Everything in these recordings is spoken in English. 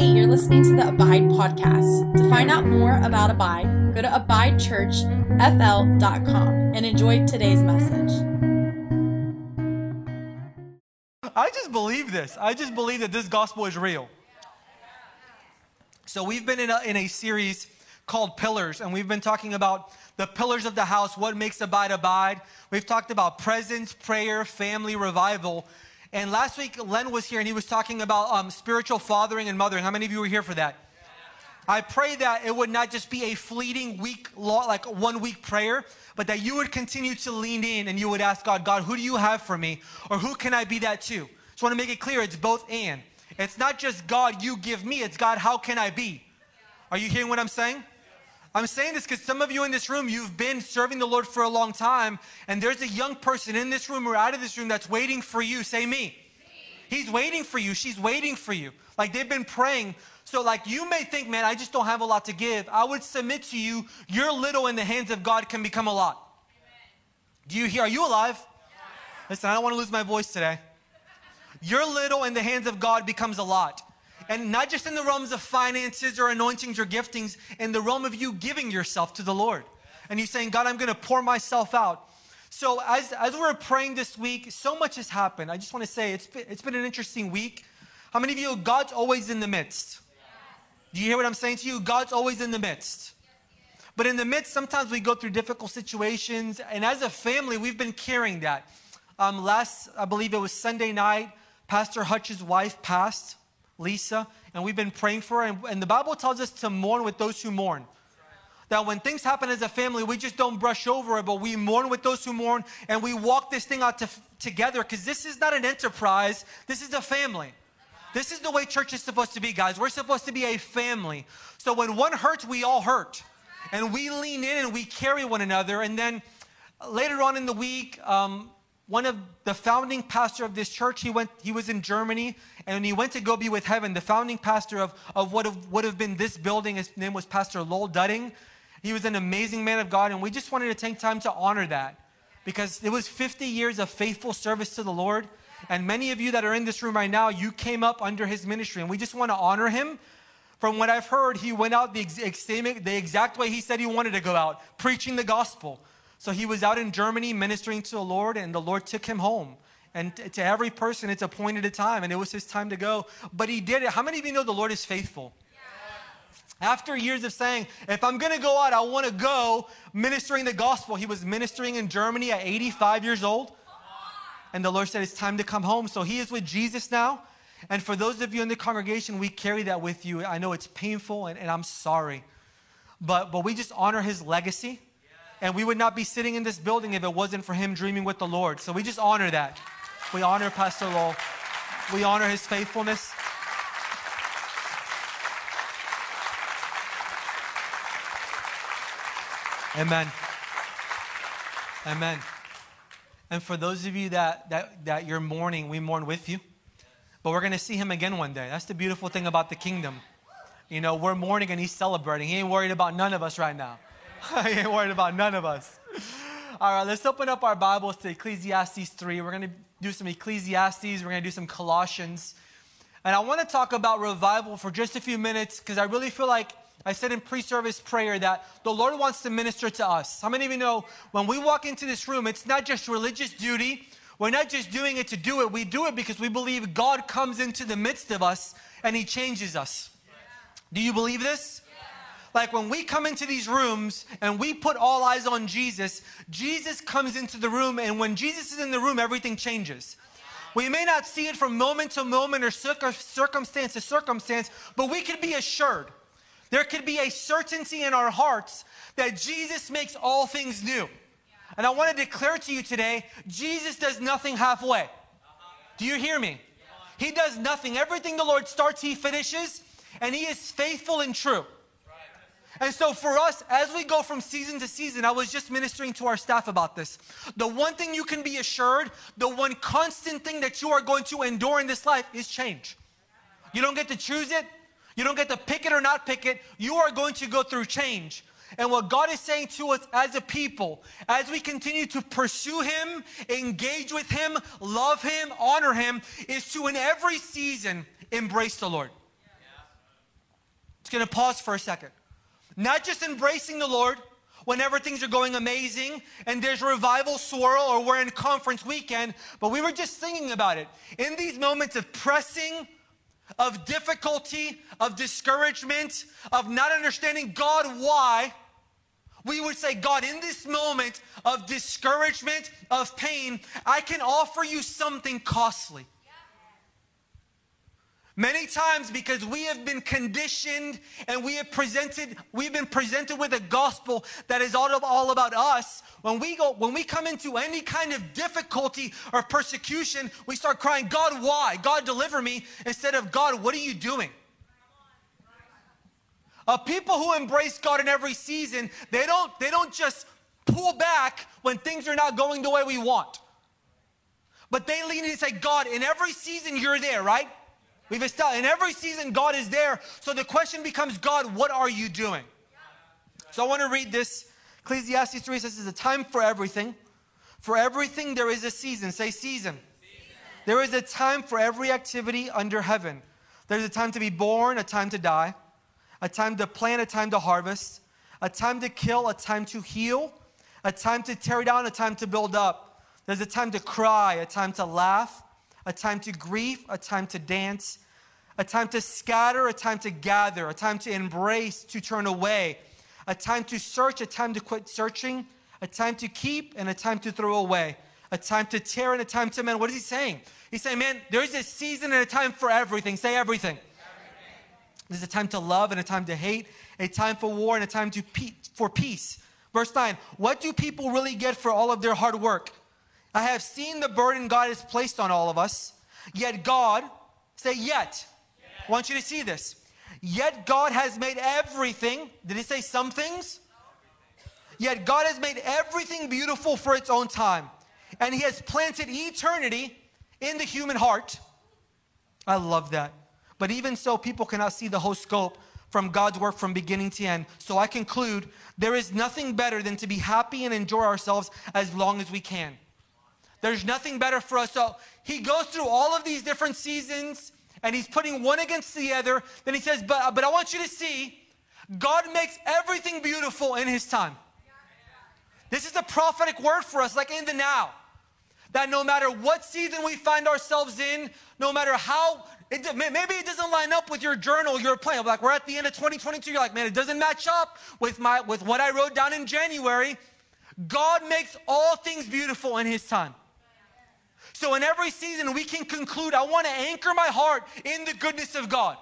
Hey, you're listening to the Abide podcast. To find out more about Abide, go to abidechurchfl.com and enjoy today's message. I just believe this. I just believe that this gospel is real. So, we've been in a, in a series called Pillars, and we've been talking about the pillars of the house, what makes Abide Abide. We've talked about presence, prayer, family, revival. And last week, Len was here and he was talking about um, spiritual fathering and mothering. How many of you were here for that? I pray that it would not just be a fleeting week, like one week prayer, but that you would continue to lean in and you would ask God, God, who do you have for me? Or who can I be that to? Just want to make it clear it's both and. It's not just God, you give me, it's God, how can I be? Are you hearing what I'm saying? I'm saying this because some of you in this room, you've been serving the Lord for a long time, and there's a young person in this room or out of this room that's waiting for you. Say me. He's waiting for you. She's waiting for you. Like they've been praying. So, like you may think, man, I just don't have a lot to give. I would submit to you, your little in the hands of God can become a lot. Amen. Do you hear? Are you alive? Listen, I don't want to lose my voice today. Your little in the hands of God becomes a lot. And not just in the realms of finances or anointings or giftings, in the realm of you giving yourself to the Lord. And you saying, God, I'm going to pour myself out. So as, as we're praying this week, so much has happened. I just want to say it's been, it's been an interesting week. How many of you, God's always in the midst? Do you hear what I'm saying to you? God's always in the midst. But in the midst, sometimes we go through difficult situations. And as a family, we've been carrying that. Um, last, I believe it was Sunday night, Pastor Hutch's wife passed. Lisa, and we've been praying for her. And, and the Bible tells us to mourn with those who mourn. That when things happen as a family, we just don't brush over it, but we mourn with those who mourn and we walk this thing out to, together because this is not an enterprise, this is a family. This is the way church is supposed to be, guys. We're supposed to be a family. So when one hurts, we all hurt. And we lean in and we carry one another. And then later on in the week, um, one of the founding pastor of this church, he went, he was in Germany, and he went to go be with heaven. The founding pastor of, of what have, would have been this building, his name was Pastor Lowell Dudding. He was an amazing man of God, and we just wanted to take time to honor that because it was 50 years of faithful service to the Lord. And many of you that are in this room right now, you came up under his ministry, and we just want to honor him. From what I've heard, he went out the, ex- the exact way he said he wanted to go out, preaching the gospel. So he was out in Germany ministering to the Lord, and the Lord took him home. And to every person, it's appointed a time, and it was his time to go. But he did it. How many of you know the Lord is faithful? After years of saying, if I'm going to go out, I want to go ministering the gospel. He was ministering in Germany at 85 years old. And the Lord said, it's time to come home. So he is with Jesus now. And for those of you in the congregation, we carry that with you. I know it's painful and, and I'm sorry. But, but we just honor his legacy. And we would not be sitting in this building if it wasn't for him dreaming with the Lord. So we just honor that. We honor Pastor Lowell. We honor his faithfulness. Amen. Amen. And for those of you that, that, that you're mourning, we mourn with you. But we're going to see him again one day. That's the beautiful thing about the kingdom. You know, we're mourning and he's celebrating. He ain't worried about none of us right now. I ain't worried about none of us. All right, let's open up our Bibles to Ecclesiastes 3. We're going to do some Ecclesiastes, we're going to do some Colossians. And I want to talk about revival for just a few minutes because I really feel like I said in pre service prayer that the Lord wants to minister to us. How many of you know when we walk into this room, it's not just religious duty, we're not just doing it to do it, we do it because we believe God comes into the midst of us and He changes us. Do you believe this? Like when we come into these rooms and we put all eyes on Jesus, Jesus comes into the room, and when Jesus is in the room, everything changes. We may not see it from moment to moment or circumstance to circumstance, but we can be assured. There could be a certainty in our hearts that Jesus makes all things new. And I want to declare to you today Jesus does nothing halfway. Do you hear me? He does nothing. Everything the Lord starts, He finishes, and He is faithful and true. And so for us, as we go from season to season, I was just ministering to our staff about this. The one thing you can be assured, the one constant thing that you are going to endure in this life is change. You don't get to choose it. You don't get to pick it or not pick it. You are going to go through change. And what God is saying to us as a people, as we continue to pursue Him, engage with Him, love Him, honor Him, is to in every season embrace the Lord. It's going to pause for a second. Not just embracing the Lord whenever things are going amazing and there's revival swirl or we're in conference weekend, but we were just thinking about it. In these moments of pressing, of difficulty, of discouragement, of not understanding God why, we would say, God, in this moment of discouragement, of pain, I can offer you something costly. Many times because we have been conditioned and we have presented, we've been presented with a gospel that is all, all about us. When we go, when we come into any kind of difficulty or persecution, we start crying, God, why? God, deliver me, instead of God, what are you doing? Uh, people who embrace God in every season, they don't, they don't just pull back when things are not going the way we want. But they lean in and say, God, in every season you're there, right? We've established in every season God is there. So the question becomes, God, what are you doing? So I want to read this. Ecclesiastes 3 says it's a time for everything. For everything there is a season. Say season. season. There is a time for every activity under heaven. There's a time to be born, a time to die, a time to plant, a time to harvest, a time to kill, a time to heal, a time to tear down, a time to build up. There's a time to cry, a time to laugh, a time to grieve, a time to dance, a time to scatter, a time to gather, a time to embrace, to turn away, a time to search, a time to quit searching, a time to keep, and a time to throw away, a time to tear, and a time to mend. What is he saying? He's saying, man, there's a season and a time for everything. Say everything. everything. There's a time to love and a time to hate, a time for war and a time to pe- for peace. Verse 9, what do people really get for all of their hard work? I have seen the burden God has placed on all of us, yet God, say yet. I want you to see this. Yet God has made everything, did he say some things? Yet God has made everything beautiful for its own time. And he has planted eternity in the human heart. I love that. But even so, people cannot see the whole scope from God's work from beginning to end. So I conclude there is nothing better than to be happy and enjoy ourselves as long as we can. There's nothing better for us. So he goes through all of these different seasons and he's putting one against the other. Then he says, But, but I want you to see, God makes everything beautiful in his time. This is a prophetic word for us, like in the now. That no matter what season we find ourselves in, no matter how, it, maybe it doesn't line up with your journal, your plan. Like we're at the end of 2022, you're like, man, it doesn't match up with my with what I wrote down in January. God makes all things beautiful in His time. So in every season, we can conclude, I want to anchor my heart in the goodness of God.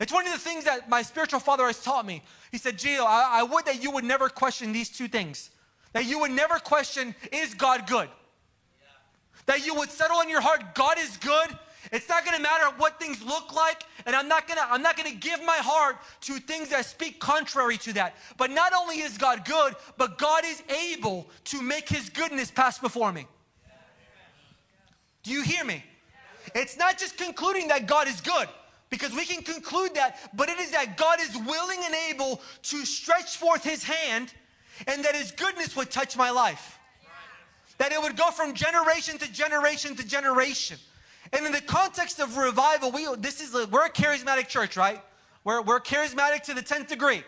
It's one of the things that my spiritual father has taught me. He said, Gio, I, I would that you would never question these two things. That you would never question, is God good? Yeah. That you would settle in your heart, God is good. It's not to matter what things look like, and I'm not to I'm not to give my heart to things that speak contrary to that. But not only is God good, but God is able to make his goodness pass before me. Do you hear me? It's not just concluding that God is good, because we can conclude that, but it is that God is willing and able to stretch forth his hand and that his goodness would touch my life. That it would go from generation to generation to generation. And in the context of revival, we this is we're a charismatic church, right? We're, we're charismatic to the 10th degree.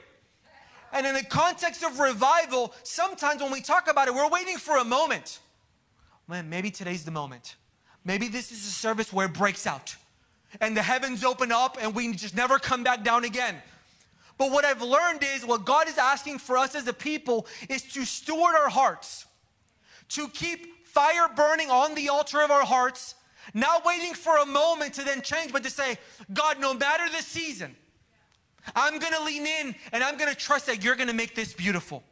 And in the context of revival, sometimes when we talk about it, we're waiting for a moment. Man, maybe today's the moment. Maybe this is a service where it breaks out and the heavens open up and we just never come back down again. But what I've learned is what God is asking for us as a people is to steward our hearts, to keep fire burning on the altar of our hearts, not waiting for a moment to then change, but to say, God, no matter the season, I'm gonna lean in and I'm gonna trust that you're gonna make this beautiful.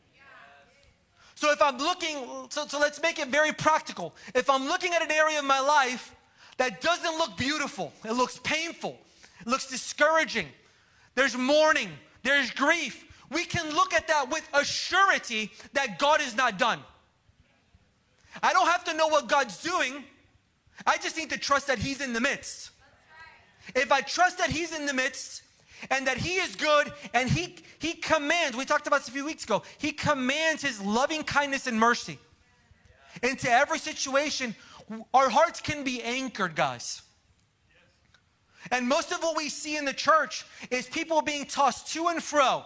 So if I'm looking, so, so let's make it very practical. If I'm looking at an area of my life that doesn't look beautiful, it looks painful, it looks discouraging, there's mourning, there's grief, we can look at that with a surety that God is not done. I don't have to know what God's doing. I just need to trust that He's in the midst. If I trust that He's in the midst, and that he is good and he he commands we talked about this a few weeks ago he commands his loving kindness and mercy into every situation our hearts can be anchored guys And most of what we see in the church is people being tossed to and fro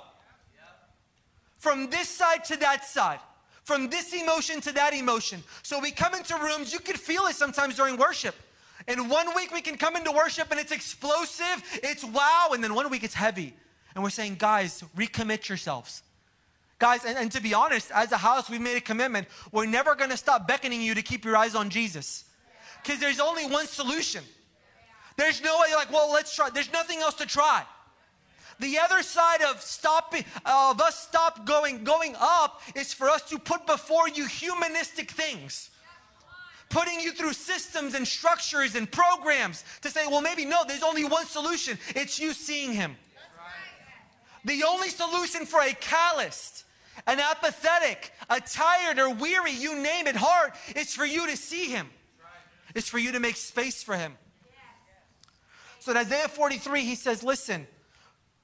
from this side to that side, from this emotion to that emotion. So we come into rooms, you could feel it sometimes during worship. And one week we can come into worship and it's explosive, it's wow, and then one week it's heavy. And we're saying, guys, recommit yourselves. Guys, and, and to be honest, as a house, we've made a commitment. We're never gonna stop beckoning you to keep your eyes on Jesus. Because there's only one solution. There's no way, like, well, let's try. There's nothing else to try. The other side of stopping, of us stop going, going up is for us to put before you humanistic things. Putting you through systems and structures and programs to say, well, maybe no, there's only one solution. It's you seeing him. The only solution for a calloused, an apathetic, a tired or weary, you name it, heart, is for you to see him. It's for you to make space for him. So in Isaiah 43, he says, Listen,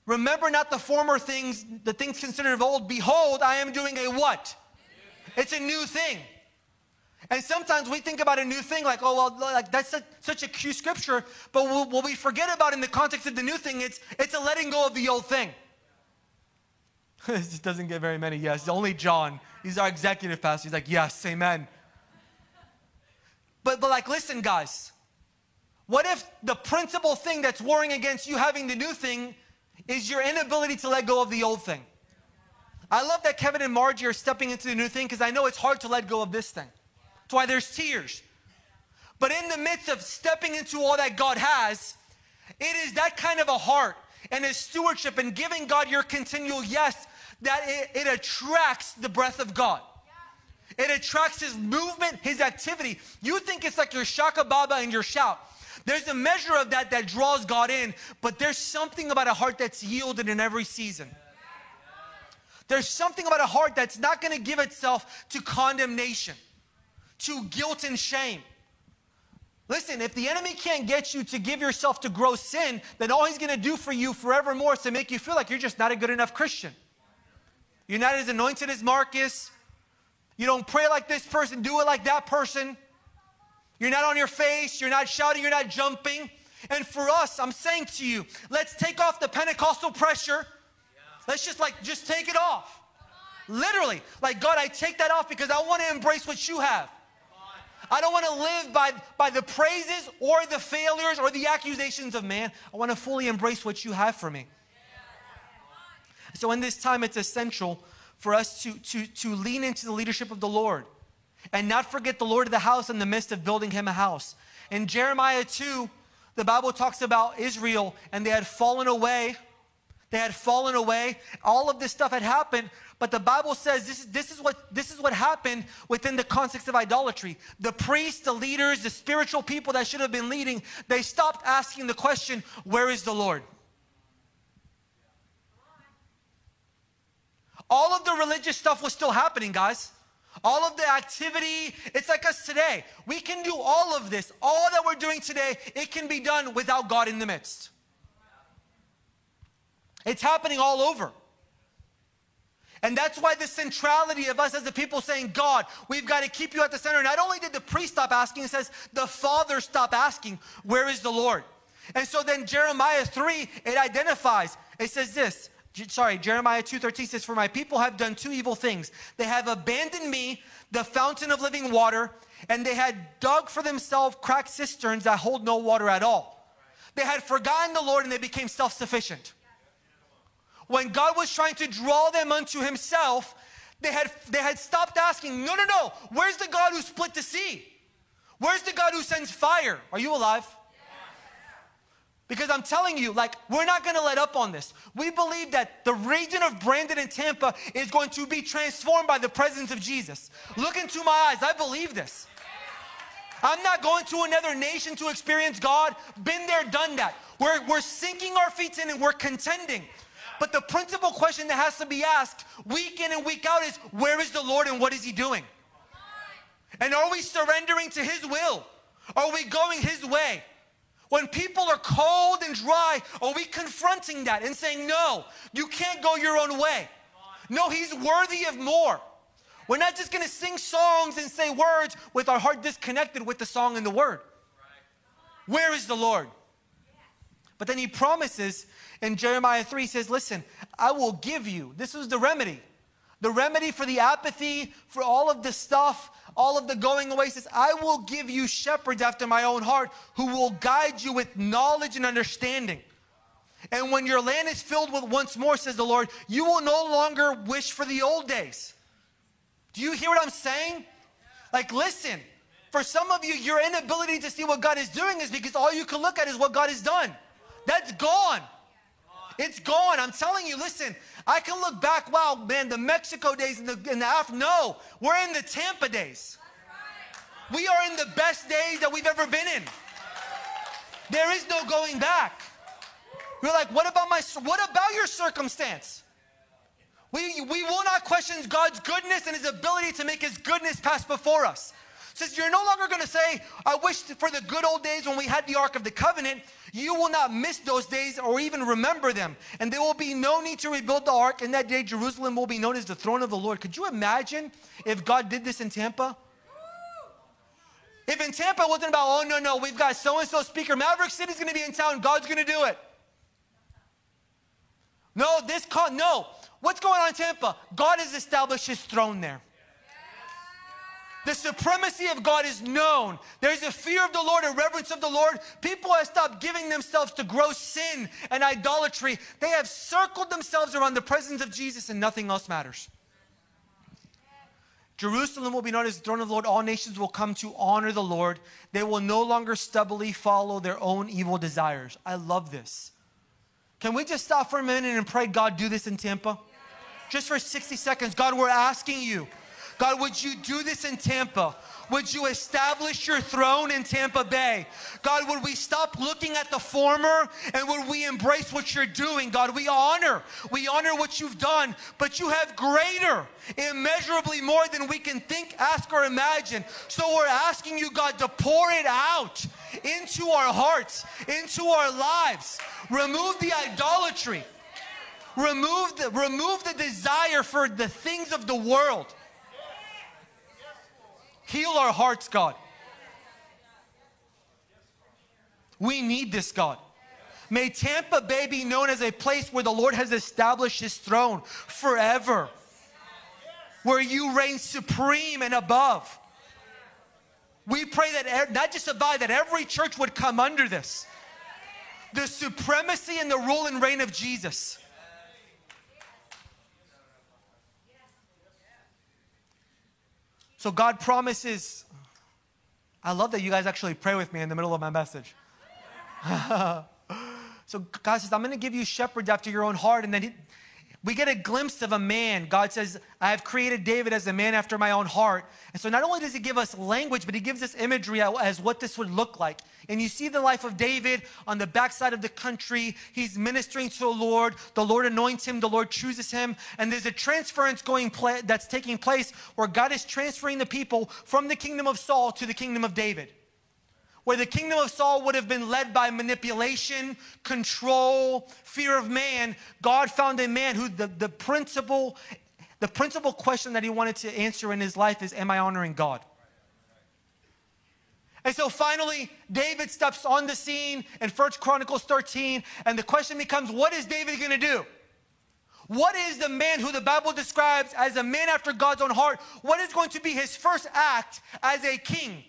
remember not the former things, the things considered of old. Behold, I am doing a what? It's a new thing. And sometimes we think about a new thing like, oh, well, like that's a, such a cute scripture. But what, what we forget about in the context of the new thing, it's, it's a letting go of the old thing. this doesn't get very many yes. Only John. He's our executive pastor. He's like, yes, amen. But, but like, listen, guys. What if the principal thing that's warring against you having the new thing is your inability to let go of the old thing? I love that Kevin and Margie are stepping into the new thing because I know it's hard to let go of this thing. Why there's tears. But in the midst of stepping into all that God has, it is that kind of a heart and a stewardship and giving God your continual yes that it, it attracts the breath of God. It attracts his movement, his activity. You think it's like your shaka baba and your shout. There's a measure of that that draws God in, but there's something about a heart that's yielded in every season. There's something about a heart that's not going to give itself to condemnation, to guilt and shame. Listen, if the enemy can't get you to give yourself to gross sin, then all he's going to do for you forevermore is to make you feel like you're just not a good enough Christian. You're not as anointed as Marcus. You don't pray like this person, do it like that person. You're not on your face, you're not shouting, you're not jumping. And for us, I'm saying to you, let's take off the Pentecostal pressure. Let's just like, just take it off. Literally, like, God, I take that off because I want to embrace what you have. I don't want to live by, by the praises or the failures or the accusations of man. I want to fully embrace what you have for me. So, in this time, it's essential for us to, to, to lean into the leadership of the Lord and not forget the Lord of the house in the midst of building him a house. In Jeremiah 2, the Bible talks about Israel and they had fallen away. They had fallen away. All of this stuff had happened, but the Bible says this is, this is what this is what happened within the context of idolatry. The priests, the leaders, the spiritual people that should have been leading, they stopped asking the question, "Where is the Lord?" All of the religious stuff was still happening, guys. All of the activity, it's like us today. We can do all of this. All that we're doing today, it can be done without God in the midst. It's happening all over. And that's why the centrality of us as the people saying, God, we've got to keep you at the center. Not only did the priest stop asking, it says the father stopped asking, Where is the Lord? And so then Jeremiah 3, it identifies, it says this sorry, Jeremiah 2:13 says, "For my people have done two evil things. They have abandoned me, the fountain of living water, and they had dug for themselves cracked cisterns that hold no water at all. They had forgotten the Lord and they became self-sufficient. When God was trying to draw them unto himself, they had they had stopped asking, "No, no, no. Where's the God who split the sea? Where's the God who sends fire? Are you alive?" Because I'm telling you, like, we're not gonna let up on this. We believe that the region of Brandon and Tampa is going to be transformed by the presence of Jesus. Look into my eyes, I believe this. I'm not going to another nation to experience God. Been there, done that. We're, we're sinking our feet in and we're contending. But the principal question that has to be asked week in and week out is where is the Lord and what is He doing? And are we surrendering to His will? Are we going His way? When people are cold and dry, are we confronting that and saying, no, you can't go your own way? No, he's worthy of more. We're not just gonna sing songs and say words with our heart disconnected with the song and the word. Where is the Lord? But then he promises in Jeremiah 3, says, Listen, I will give you. This was the remedy. The remedy for the apathy, for all of the stuff, all of the going away says, I will give you shepherds after my own heart who will guide you with knowledge and understanding. And when your land is filled with once more, says the Lord, you will no longer wish for the old days. Do you hear what I'm saying? Like, listen, for some of you, your inability to see what God is doing is because all you can look at is what God has done. That's gone. It's gone. I'm telling you, listen, I can look back, wow, man, the Mexico days and the, and the after. No, we're in the Tampa days. We are in the best days that we've ever been in. There is no going back. We're like, what about my, what about your circumstance? We, we will not question God's goodness and his ability to make his goodness pass before us. Says you're no longer going to say, I wish for the good old days when we had the Ark of the Covenant. You will not miss those days or even remember them. And there will be no need to rebuild the Ark. In that day, Jerusalem will be known as the throne of the Lord. Could you imagine if God did this in Tampa? If in Tampa it wasn't about, oh, no, no, we've got so and so speaker, Maverick City's going to be in town, God's going to do it. No, this con no. What's going on in Tampa? God has established his throne there. The supremacy of God is known. There's a fear of the Lord, a reverence of the Lord. People have stopped giving themselves to gross sin and idolatry. They have circled themselves around the presence of Jesus and nothing else matters. Jerusalem will be known as the throne of the Lord. All nations will come to honor the Lord. They will no longer stubbornly follow their own evil desires. I love this. Can we just stop for a minute and pray, God, do this in Tampa? Just for 60 seconds. God, we're asking you. God, would you do this in Tampa? Would you establish your throne in Tampa Bay? God, would we stop looking at the former and would we embrace what you're doing? God, we honor, we honor what you've done, but you have greater, immeasurably more than we can think, ask, or imagine. So we're asking you, God, to pour it out into our hearts, into our lives. Remove the idolatry. Remove the, remove the desire for the things of the world. Heal our hearts, God. We need this, God. May Tampa Bay be known as a place where the Lord has established his throne forever, where you reign supreme and above. We pray that not just abide, that every church would come under this. The supremacy and the rule and reign of Jesus. So God promises. I love that you guys actually pray with me in the middle of my message. so God says, I'm going to give you shepherds after your own heart. And then he, we get a glimpse of a man. God says, I have created David as a man after my own heart. And so not only does he give us language, but he gives us imagery as what this would look like. And you see the life of David on the backside of the country. He's ministering to the Lord. The Lord anoints him. The Lord chooses him. And there's a transference going that's taking place where God is transferring the people from the kingdom of Saul to the kingdom of David where the kingdom of Saul would have been led by manipulation, control, fear of man, God found a man who the, the principal, the principal question that he wanted to answer in his life is, Am I honoring God? And so finally, David steps on the scene in First Chronicles 13, and the question becomes, what is David gonna do? What is the man who the Bible describes as a man after God's own heart? What is going to be his first act as a king?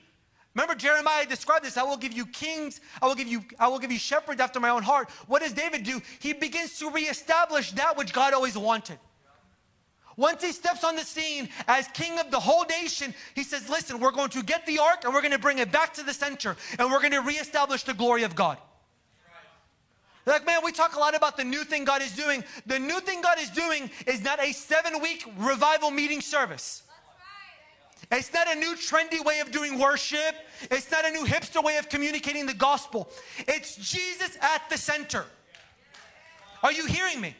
Remember Jeremiah described this, I will give you kings, I will give you I will give you shepherds after my own heart. What does David do? He begins to reestablish that which God always wanted. Once he steps on the scene as king of the whole nation, he says, Listen, we're going to get the ark and we're going to bring it back to the center and we're going to reestablish the glory of God. Like, man, we talk a lot about the new thing God is doing. The new thing God is doing is not a seven week revival meeting service. It's not a new trendy way of doing worship. It's not a new hipster way of communicating the gospel. It's Jesus at the center. Are you hearing me?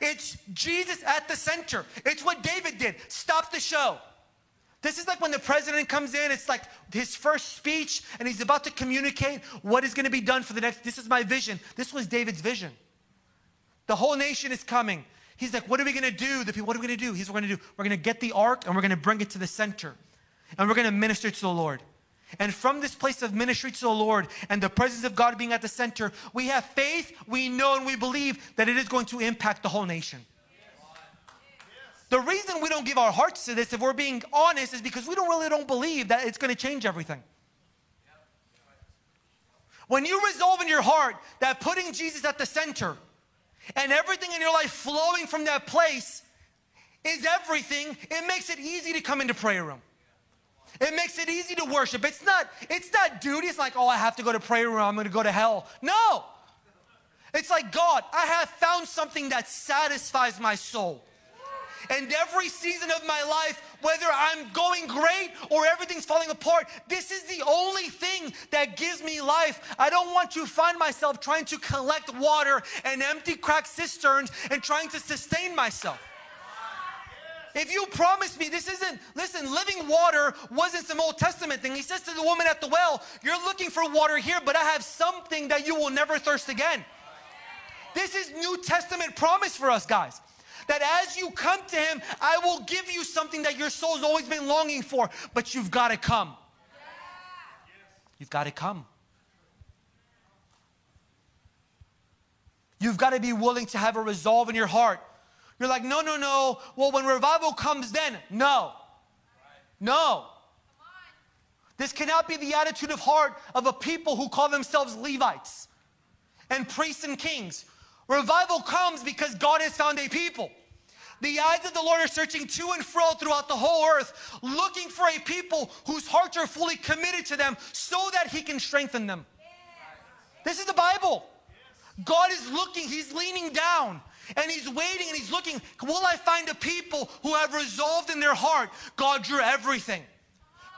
It's Jesus at the center. It's what David did. Stop the show. This is like when the president comes in, it's like his first speech, and he's about to communicate what is going to be done for the next. This is my vision. This was David's vision. The whole nation is coming. He's like, what are we going to do? The people, what are we going to do? He's what we're going to do. We're going to get the ark and we're going to bring it to the center. And we're going to minister to the Lord. And from this place of ministry to the Lord and the presence of God being at the center, we have faith, we know, and we believe that it is going to impact the whole nation. The reason we don't give our hearts to this, if we're being honest, is because we don't really don't believe that it's going to change everything. When you resolve in your heart that putting Jesus at the center and everything in your life flowing from that place is everything, it makes it easy to come into prayer room. It makes it easy to worship. It's not, it's not duty. It's like, oh, I have to go to prayer room. I'm going to go to hell. No. It's like, God, I have found something that satisfies my soul. And every season of my life, whether I'm going great or everything's falling apart, this is the only thing that gives me life. I don't want to find myself trying to collect water and empty cracked cisterns and trying to sustain myself. If you promise me this isn't, listen, living water wasn't some Old Testament thing. He says to the woman at the well, You're looking for water here, but I have something that you will never thirst again. This is New Testament promise for us, guys. That as you come to Him, I will give you something that your soul's always been longing for, but you've got to come. You've got to come. You've got to be willing to have a resolve in your heart you're like, no, no, no. Well, when revival comes, then. No. No. This cannot be the attitude of heart of a people who call themselves Levites and priests and kings. Revival comes because God has found a people. The eyes of the Lord are searching to and fro throughout the whole earth, looking for a people whose hearts are fully committed to them so that He can strengthen them. This is the Bible. God is looking, He's leaning down. And he's waiting and he's looking. Will I find a people who have resolved in their heart, God, you're everything.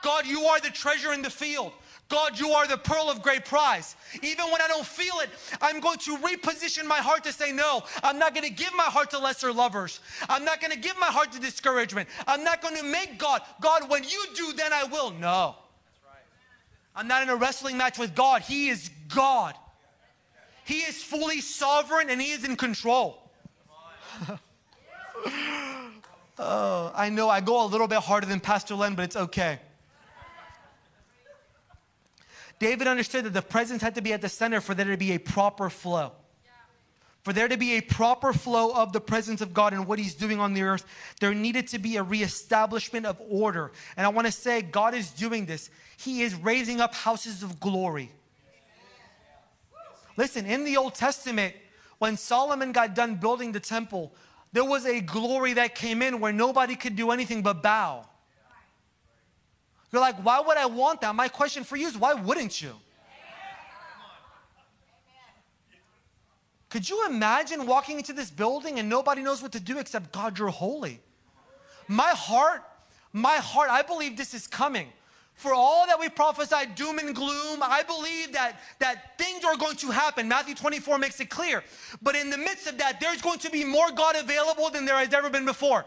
God, you are the treasure in the field. God, you are the pearl of great price. Even when I don't feel it, I'm going to reposition my heart to say, no, I'm not going to give my heart to lesser lovers. I'm not going to give my heart to discouragement. I'm not going to make God, God, when you do, then I will. No. I'm not in a wrestling match with God. He is God. He is fully sovereign and He is in control. oh, I know I go a little bit harder than Pastor Len, but it's okay. David understood that the presence had to be at the center for there to be a proper flow. For there to be a proper flow of the presence of God and what He's doing on the earth, there needed to be a reestablishment of order. And I want to say, God is doing this. He is raising up houses of glory. Listen, in the Old Testament, when Solomon got done building the temple, there was a glory that came in where nobody could do anything but bow. You're like, why would I want that? My question for you is, why wouldn't you? Could you imagine walking into this building and nobody knows what to do except God, you're holy? My heart, my heart, I believe this is coming for all that we prophesy doom and gloom, I believe that, that things are going to happen. Matthew 24 makes it clear. But in the midst of that, there's going to be more God available than there has ever been before.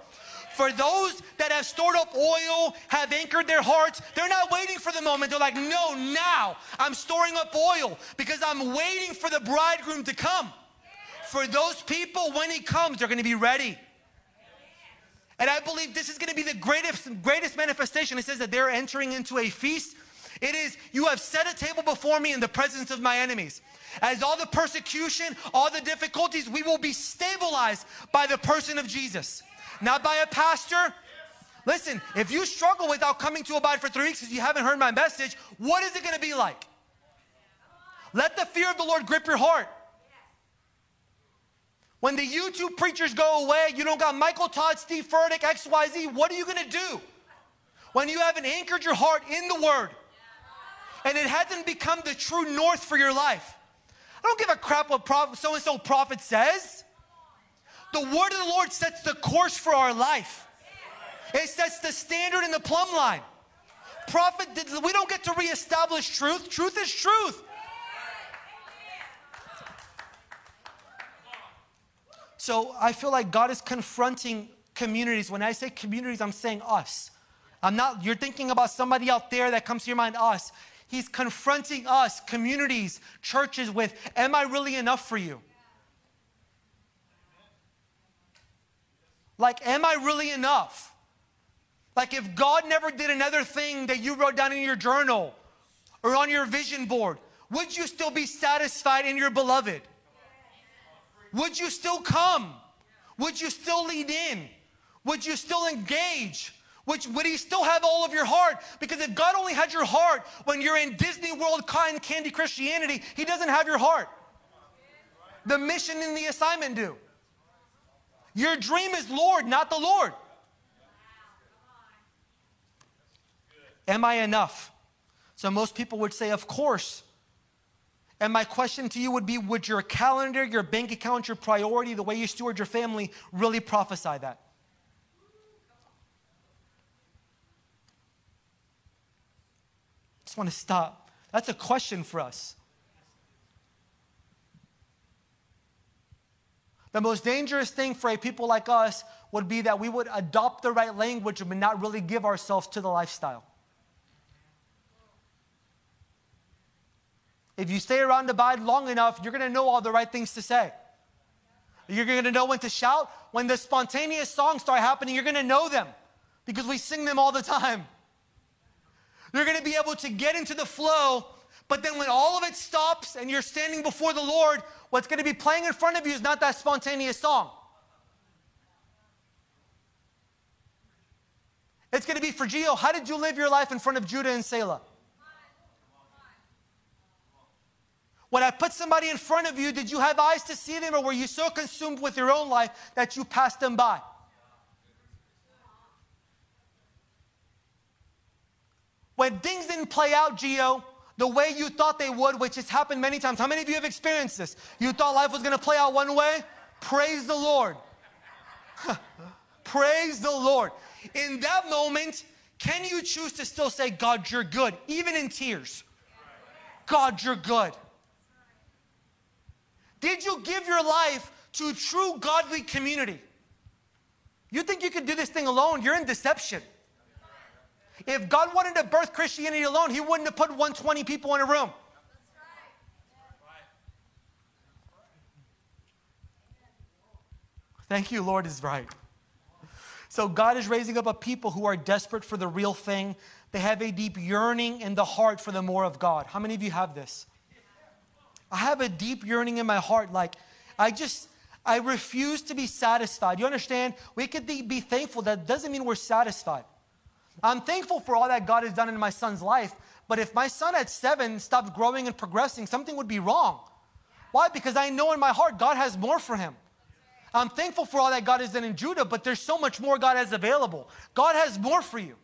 For those that have stored up oil, have anchored their hearts, they're not waiting for the moment. They're like, no, now I'm storing up oil because I'm waiting for the bridegroom to come. For those people, when he comes, they're going to be ready. And I believe this is going to be the greatest, greatest manifestation. It says that they're entering into a feast. It is, you have set a table before me in the presence of my enemies. As all the persecution, all the difficulties, we will be stabilized by the person of Jesus, not by a pastor. Listen, if you struggle without coming to abide for three weeks because you haven't heard my message, what is it going to be like? Let the fear of the Lord grip your heart. When the YouTube preachers go away, you don't got Michael Todd, Steve Furtick, XYZ, what are you gonna do? When you haven't anchored your heart in the Word and it hasn't become the true north for your life. I don't give a crap what so and so prophet says. The Word of the Lord sets the course for our life, it sets the standard in the plumb line. Prophet, we don't get to reestablish truth, truth is truth. So I feel like God is confronting communities. When I say communities, I'm saying us. I'm not, you're thinking about somebody out there that comes to your mind, us. He's confronting us, communities, churches, with, Am I really enough for you? Like, am I really enough? Like, if God never did another thing that you wrote down in your journal, or on your vision board, would you still be satisfied in your beloved? Would you still come? Would you still lead in? Would you still engage? Would, would he still have all of your heart? Because if God only had your heart when you're in Disney World kind candy Christianity, he doesn't have your heart. The mission and the assignment do. Your dream is Lord, not the Lord. Am I enough? So most people would say, Of course. And my question to you would be Would your calendar, your bank account, your priority, the way you steward your family really prophesy that? I Just want to stop. That's a question for us. The most dangerous thing for a people like us would be that we would adopt the right language but not really give ourselves to the lifestyle. If you stay around the Abide long enough, you're going to know all the right things to say. You're going to know when to shout. When the spontaneous songs start happening, you're going to know them because we sing them all the time. You're going to be able to get into the flow, but then when all of it stops and you're standing before the Lord, what's going to be playing in front of you is not that spontaneous song. It's going to be for Geo. How did you live your life in front of Judah and Selah? When I put somebody in front of you, did you have eyes to see them or were you so consumed with your own life that you passed them by? When things didn't play out, Geo, the way you thought they would, which has happened many times. How many of you have experienced this? You thought life was going to play out one way? Praise the Lord. Praise the Lord. In that moment, can you choose to still say, God, you're good, even in tears? God, you're good. Did you give your life to true godly community? You think you can do this thing alone? You're in deception. If God wanted to birth Christianity alone, He wouldn't have put 120 people in a room. Thank you, Lord, is right. So God is raising up a people who are desperate for the real thing. They have a deep yearning in the heart for the more of God. How many of you have this? I have a deep yearning in my heart. Like, I just, I refuse to be satisfied. You understand? We could be thankful. That doesn't mean we're satisfied. I'm thankful for all that God has done in my son's life. But if my son at seven stopped growing and progressing, something would be wrong. Why? Because I know in my heart God has more for him. I'm thankful for all that God has done in Judah, but there's so much more God has available. God has more for you.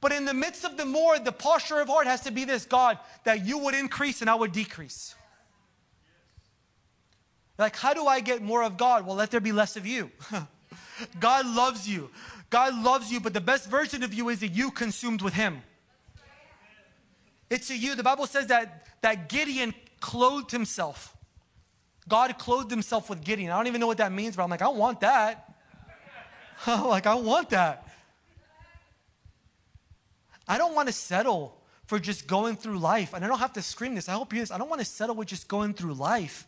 But in the midst of the more, the posture of heart has to be this God, that you would increase and I would decrease. Like, how do I get more of God? Well, let there be less of you. God loves you. God loves you, but the best version of you is that you consumed with Him. It's a you. The Bible says that, that Gideon clothed himself. God clothed himself with Gideon. I don't even know what that means, but I'm like, I want that. like, I want that. I don't want to settle for just going through life. And I don't have to scream this. I hope you this. I don't want to settle with just going through life.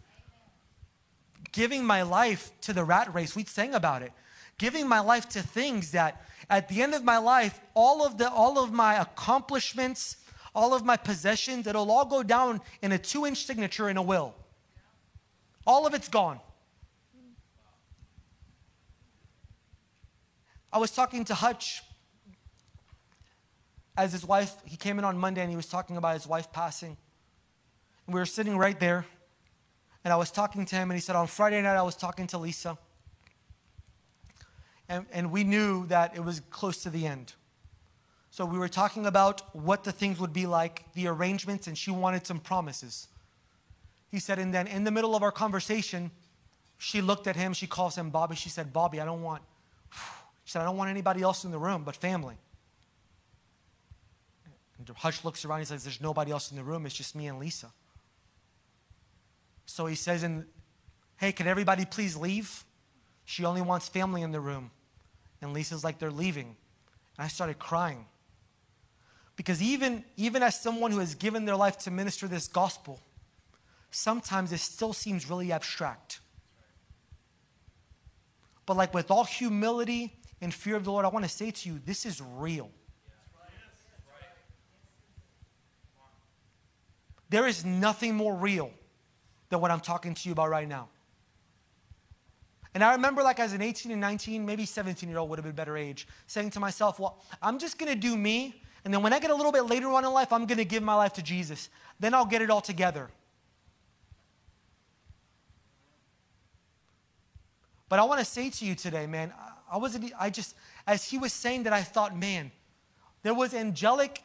Giving my life to the rat race. We sang about it. Giving my life to things that at the end of my life, all of the all of my accomplishments, all of my possessions, it'll all go down in a two-inch signature in a will. All of it's gone. I was talking to Hutch as his wife, he came in on Monday and he was talking about his wife passing. And we were sitting right there. And I was talking to him, and he said, On Friday night, I was talking to Lisa. And, and we knew that it was close to the end. So we were talking about what the things would be like, the arrangements, and she wanted some promises. He said, and then in the middle of our conversation, she looked at him, she calls him Bobby. She said, Bobby, I don't want, she said, I don't want anybody else in the room but family. And Hutch looks around, he says, There's nobody else in the room, it's just me and Lisa. So he says, Hey, can everybody please leave? She only wants family in the room. And Lisa's like, They're leaving. And I started crying. Because even, even as someone who has given their life to minister this gospel, sometimes it still seems really abstract. But, like with all humility and fear of the Lord, I want to say to you, this is real. There is nothing more real than what I'm talking to you about right now. And I remember, like, as an 18 and 19, maybe 17 year old would have been better age, saying to myself, Well, I'm just gonna do me. And then when I get a little bit later on in life, I'm gonna give my life to Jesus. Then I'll get it all together. But I wanna say to you today, man, I wasn't, I just, as he was saying that, I thought, man, there was angelic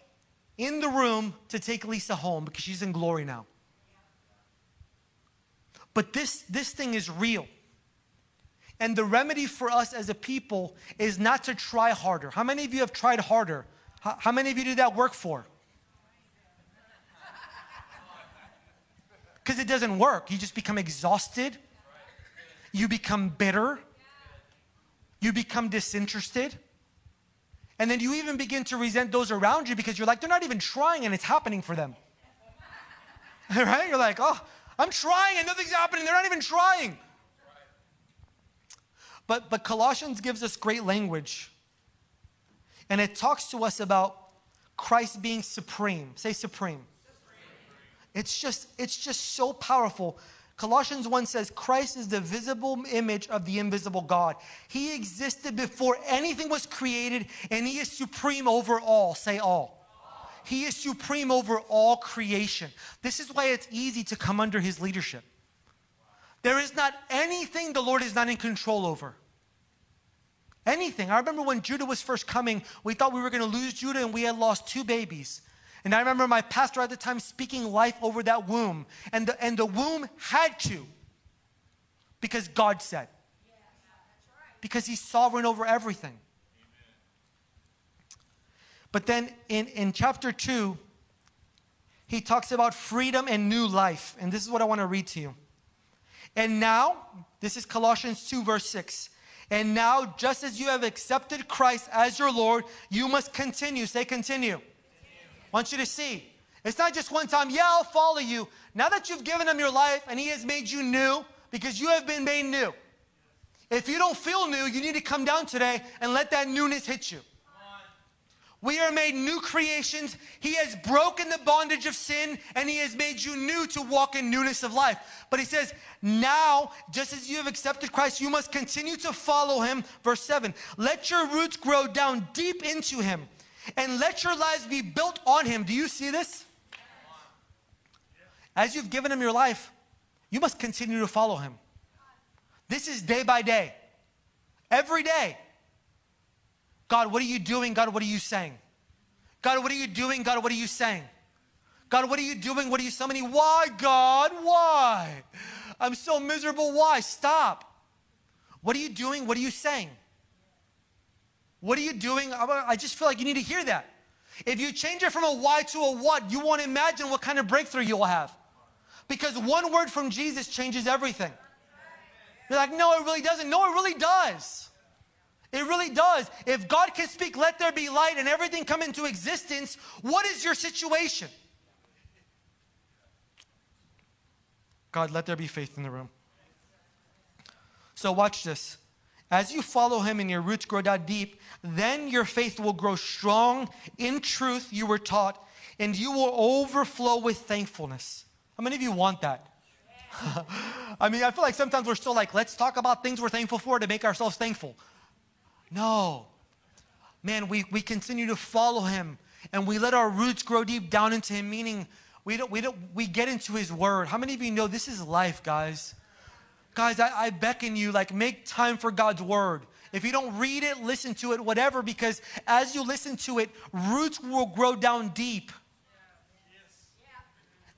in the room to take Lisa home because she's in glory now. But this, this thing is real. And the remedy for us as a people is not to try harder. How many of you have tried harder? How, how many of you did that work for? Because it doesn't work. You just become exhausted. You become bitter. You become disinterested. And then you even begin to resent those around you because you're like, they're not even trying and it's happening for them. right? You're like, oh, I'm trying and nothing's happening. They're not even trying. But, but Colossians gives us great language. And it talks to us about Christ being supreme. Say supreme. supreme. It's just, it's just so powerful. Colossians 1 says, Christ is the visible image of the invisible God. He existed before anything was created, and He is supreme over all. Say all. He is supreme over all creation. This is why it's easy to come under His leadership. There is not anything the Lord is not in control over. Anything. I remember when Judah was first coming, we thought we were going to lose Judah, and we had lost two babies. And I remember my pastor at the time speaking life over that womb. And the, and the womb had to, because God said. Because He's sovereign over everything. But then in, in chapter 2, he talks about freedom and new life. And this is what I want to read to you. And now, this is Colossians 2, verse 6. And now, just as you have accepted Christ as your Lord, you must continue. Say, continue. I want you to see. It's not just one time, yeah, I'll follow you. Now that you've given him your life and he has made you new, because you have been made new. If you don't feel new, you need to come down today and let that newness hit you. We are made new creations. He has broken the bondage of sin and He has made you new to walk in newness of life. But He says, now, just as you have accepted Christ, you must continue to follow Him. Verse 7 Let your roots grow down deep into Him and let your lives be built on Him. Do you see this? As you've given Him your life, you must continue to follow Him. This is day by day, every day. God, what are you doing? God, what are you saying? God, what are you doing? God, what are you saying? God, what are you doing? What are you summoning? Why, God? Why? I'm so miserable. Why? Stop. What are you doing? What are you saying? What are you doing? I just feel like you need to hear that. If you change it from a why to a what, you won't imagine what kind of breakthrough you'll have. Because one word from Jesus changes everything. You're like, no, it really doesn't. No, it really does. It really does. If God can speak, let there be light, and everything come into existence, what is your situation? God, let there be faith in the room. So, watch this. As you follow him and your roots grow down deep, then your faith will grow strong in truth you were taught, and you will overflow with thankfulness. How many of you want that? I mean, I feel like sometimes we're still like, let's talk about things we're thankful for to make ourselves thankful. No. Man, we, we continue to follow him and we let our roots grow deep down into him, meaning we don't, we don't, we get into his word. How many of you know this is life, guys? Guys, I, I beckon you, like, make time for God's word. If you don't read it, listen to it, whatever, because as you listen to it, roots will grow down deep.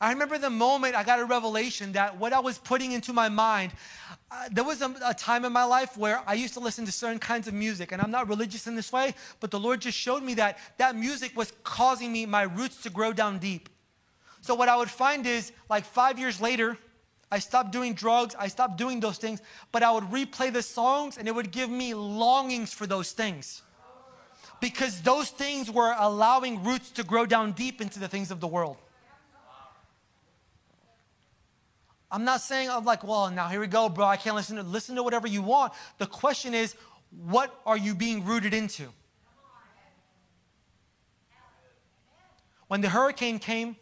I remember the moment I got a revelation that what I was putting into my mind, uh, there was a, a, time in my life where I used to listen to certain kinds of music, and I'm not religious in this way, but the Lord just showed me that that music was causing me, my roots to grow down deep. So, what I would find is like five years later, I stopped doing drugs, I stopped doing those things, but I would replay the songs and it would give me longings for those things. Because those things were allowing roots to grow down deep into the things of the world. I'm not saying I'm like, well, now here we go, bro. I can't listen to listen to whatever you want. The question is, what are you being rooted into? When the hurricane came,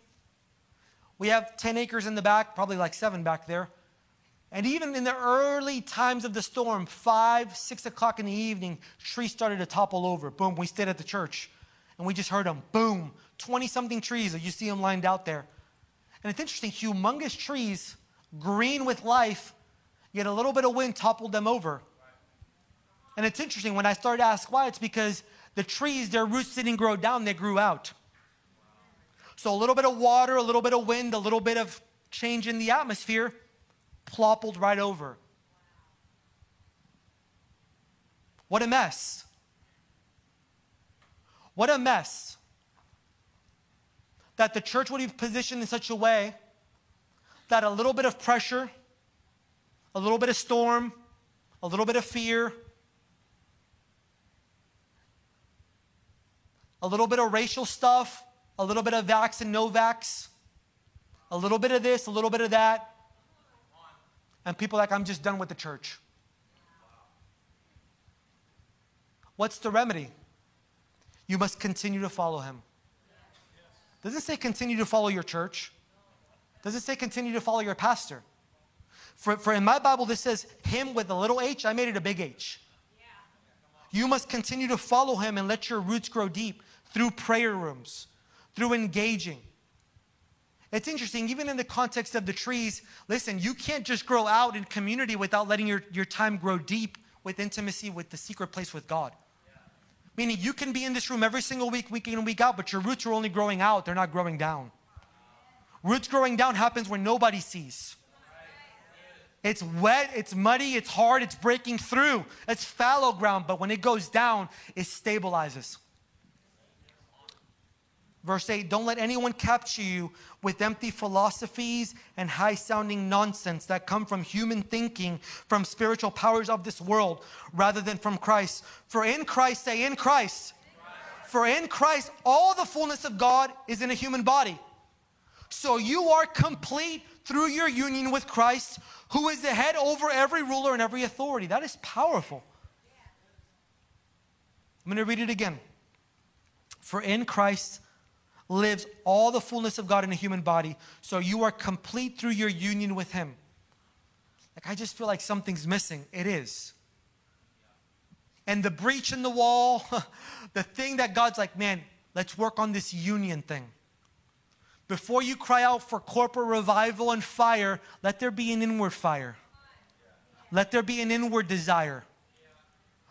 We have 10 acres in the back, probably like seven back there. And even in the early times of the storm, five, six o'clock in the evening, trees started to topple over. Boom, we stayed at the church and we just heard them. Boom, 20 something trees. You see them lined out there. And it's interesting, humongous trees, green with life, yet a little bit of wind toppled them over. And it's interesting, when I started to ask why, it's because the trees, their roots didn't grow down, they grew out. So a little bit of water, a little bit of wind, a little bit of change in the atmosphere ploppled right over. What a mess. What a mess that the church would be positioned in such a way that a little bit of pressure, a little bit of storm, a little bit of fear, a little bit of racial stuff, a little bit of vax and no vax, a little bit of this, a little bit of that, and people like, I'm just done with the church. What's the remedy? You must continue to follow him. Does it say continue to follow your church? Does it say continue to follow your pastor? For, for in my Bible, this says him with a little h. I made it a big H. You must continue to follow him and let your roots grow deep through prayer rooms, through engaging. It's interesting, even in the context of the trees, listen, you can't just grow out in community without letting your, your time grow deep with intimacy with the secret place with God. Meaning you can be in this room every single week, week in and week out, but your roots are only growing out, they're not growing down. Roots growing down happens when nobody sees. It's wet, it's muddy, it's hard, it's breaking through. It's fallow ground, but when it goes down, it stabilizes. Verse 8 Don't let anyone capture you with empty philosophies and high sounding nonsense that come from human thinking, from spiritual powers of this world, rather than from Christ. For in Christ, say, in Christ. For in Christ, all the fullness of God is in a human body. So you are complete through your union with Christ, who is the head over every ruler and every authority. That is powerful. I'm going to read it again. For in Christ, lives all the fullness of God in a human body. So you are complete through your union with Him. Like, I just feel like something's missing. It is. And the breach in the wall, the thing that God's like, man, let's work on this union thing. Before you cry out for corporate revival and fire, let there be an inward fire. Let there be an inward desire.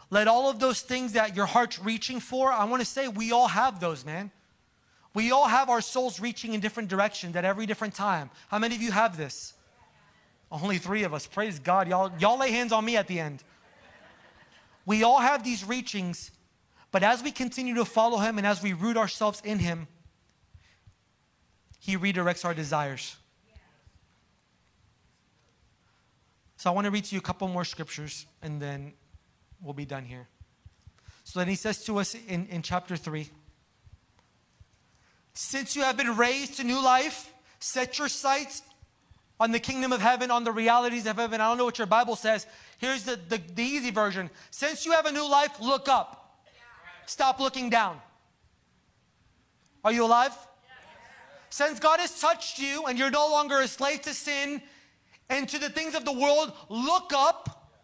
Let all of those things that your heart's reaching for, I want to say we all have those, man. We all have our souls reaching in different directions at every different time. How many of you have this? Only three of us. Praise God. Y'all, y'all lay hands on me at the end. We all have these reachings, but as we continue to follow Him and as we root ourselves in Him, He redirects our desires. So I want to read to you a couple more scriptures and then we'll be done here. So then He says to us in, in chapter 3 since you have been raised to new life, set your sights on the kingdom of heaven, on the realities of heaven. I don't know what your Bible says. Here's the, the, the easy version. Since you have a new life, look up. Stop looking down. Are you alive? Since God has touched you and you're no longer a slave to sin and to the things of the world, look up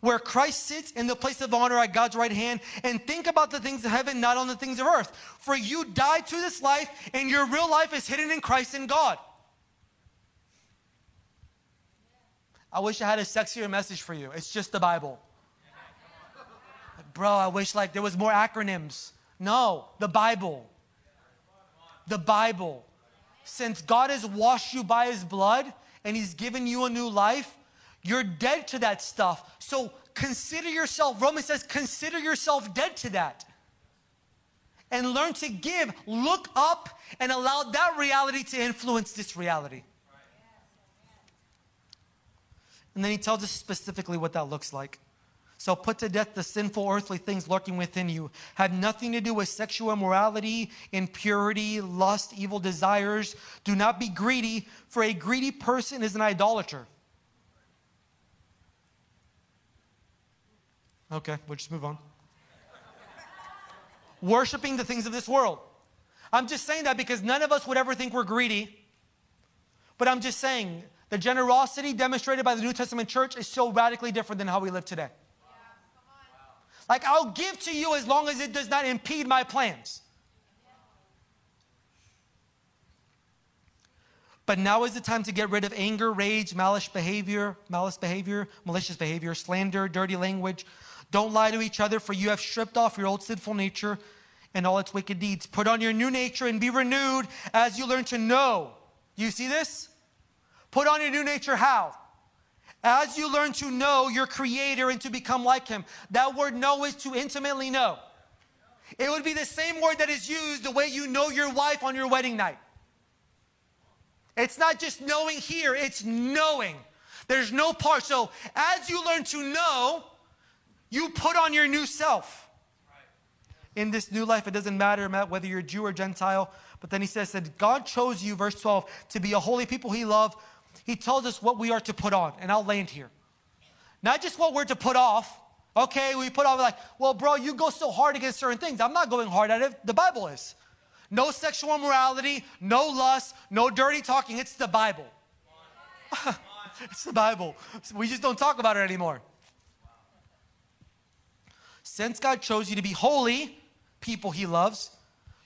where Christ sits in the place of honor at God's right hand, and think about the things of heaven, not on the things of earth. For you died to this life, and your real life is hidden in Christ and God. I wish I had a sexier message for you. It's just the Bible. Bro, I wish like there was more acronyms. No, the Bible. The Bible. Since God has washed you by his blood and he's given you a new life, you're dead to that stuff. So consider yourself, Romans says, consider yourself dead to that. And learn to give. Look up and allow that reality to influence this reality. And then he tells us specifically what that looks like. So put to death the sinful earthly things lurking within you. Have nothing to do with sexual immorality, impurity, lust, evil desires. Do not be greedy, for a greedy person is an idolater. Okay, we'll just move on. Worshipping the things of this world. I'm just saying that because none of us would ever think we're greedy. But I'm just saying the generosity demonstrated by the New Testament church is so radically different than how we live today. Like, I'll give to you as long as it does not impede my plans. But now is the time to get rid of anger, rage, malice behavior, malice behavior, malicious behavior, slander, dirty language. Don't lie to each other, for you have stripped off your old sinful nature and all its wicked deeds. Put on your new nature and be renewed as you learn to know. You see this? Put on your new nature how? As you learn to know your Creator and to become like Him. That word know is to intimately know. It would be the same word that is used the way you know your wife on your wedding night. It's not just knowing here, it's knowing. There's no part. So as you learn to know, you put on your new self. In this new life, it doesn't matter whether you're Jew or Gentile. But then he says that God chose you, verse 12, to be a holy people he loved. He tells us what we are to put on. And I'll land here. Not just what we're to put off. Okay, we put off like, well, bro, you go so hard against certain things. I'm not going hard at it. The Bible is. No sexual immorality, no lust, no dirty talking. It's the Bible. it's the Bible. We just don't talk about it anymore. Since God chose you to be holy, people he loves,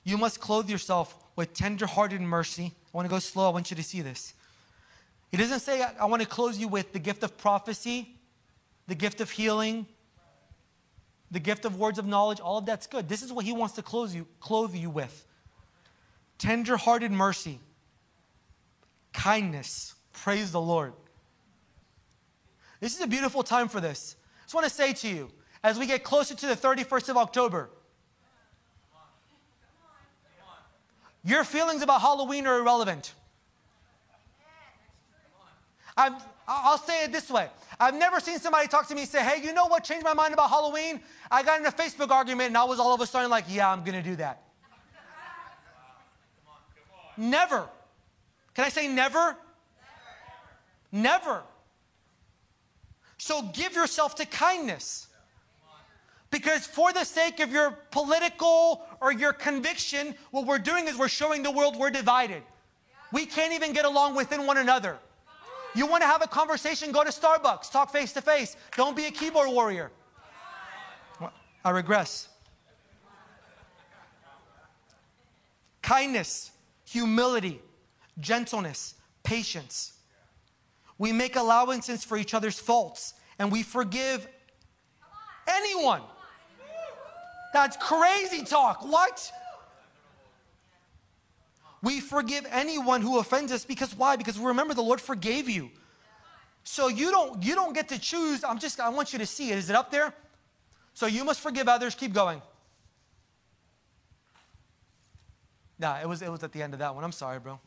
you must clothe yourself with tender-hearted mercy. I want to go slow. I want you to see this. He doesn't say, I want to clothe you with the gift of prophecy, the gift of healing, the gift of words of knowledge. All of that's good. This is what he wants to clothe you, clothe you with tender-hearted mercy, kindness. Praise the Lord. This is a beautiful time for this. I just want to say to you, as we get closer to the 31st of October, your feelings about Halloween are irrelevant. I will say it this way. I've never seen somebody talk to me and say, hey, you know what changed my mind about Halloween? I got in a Facebook argument and I was all of a sudden like, yeah, I'm going to do that. Never. Can I say never? Never. never. So give yourself to kindness. Because for the sake of your political or your conviction, what we're doing is we're showing the world we're divided. We can't even get along within one another. You want to have a conversation, go to Starbucks, talk face to face. Don't be a keyboard warrior. I regress. Kindness humility, gentleness, patience. We make allowances for each other's faults and we forgive anyone. That's crazy talk. What? We forgive anyone who offends us because why? Because we remember the Lord forgave you. So you don't you don't get to choose. I'm just I want you to see it. Is it up there? So you must forgive others. Keep going. Nah, it was, it was at the end of that one. I'm sorry, bro.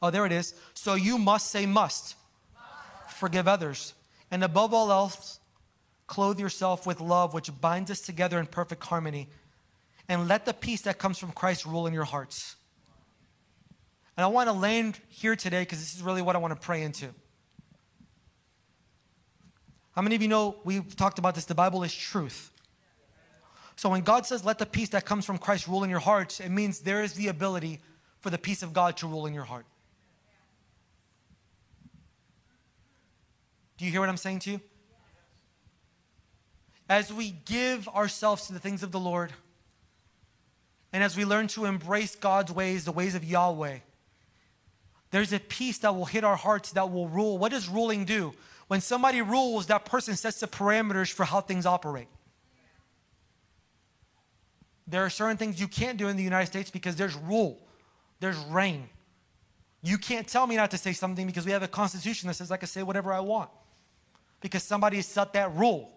Oh, there it is. So you must say must. must. Forgive others. And above all else, clothe yourself with love, which binds us together in perfect harmony. And let the peace that comes from Christ rule in your hearts. And I want to land here today because this is really what I want to pray into. How many of you know we've talked about this? The Bible is truth. So when God says, let the peace that comes from Christ rule in your hearts, it means there is the ability for the peace of God to rule in your heart. Do you hear what I'm saying to you? As we give ourselves to the things of the Lord, and as we learn to embrace God's ways, the ways of Yahweh, there's a peace that will hit our hearts that will rule. What does ruling do? When somebody rules, that person sets the parameters for how things operate. There are certain things you can't do in the United States because there's rule, there's reign. You can't tell me not to say something because we have a constitution that says I can say whatever I want because somebody set that rule.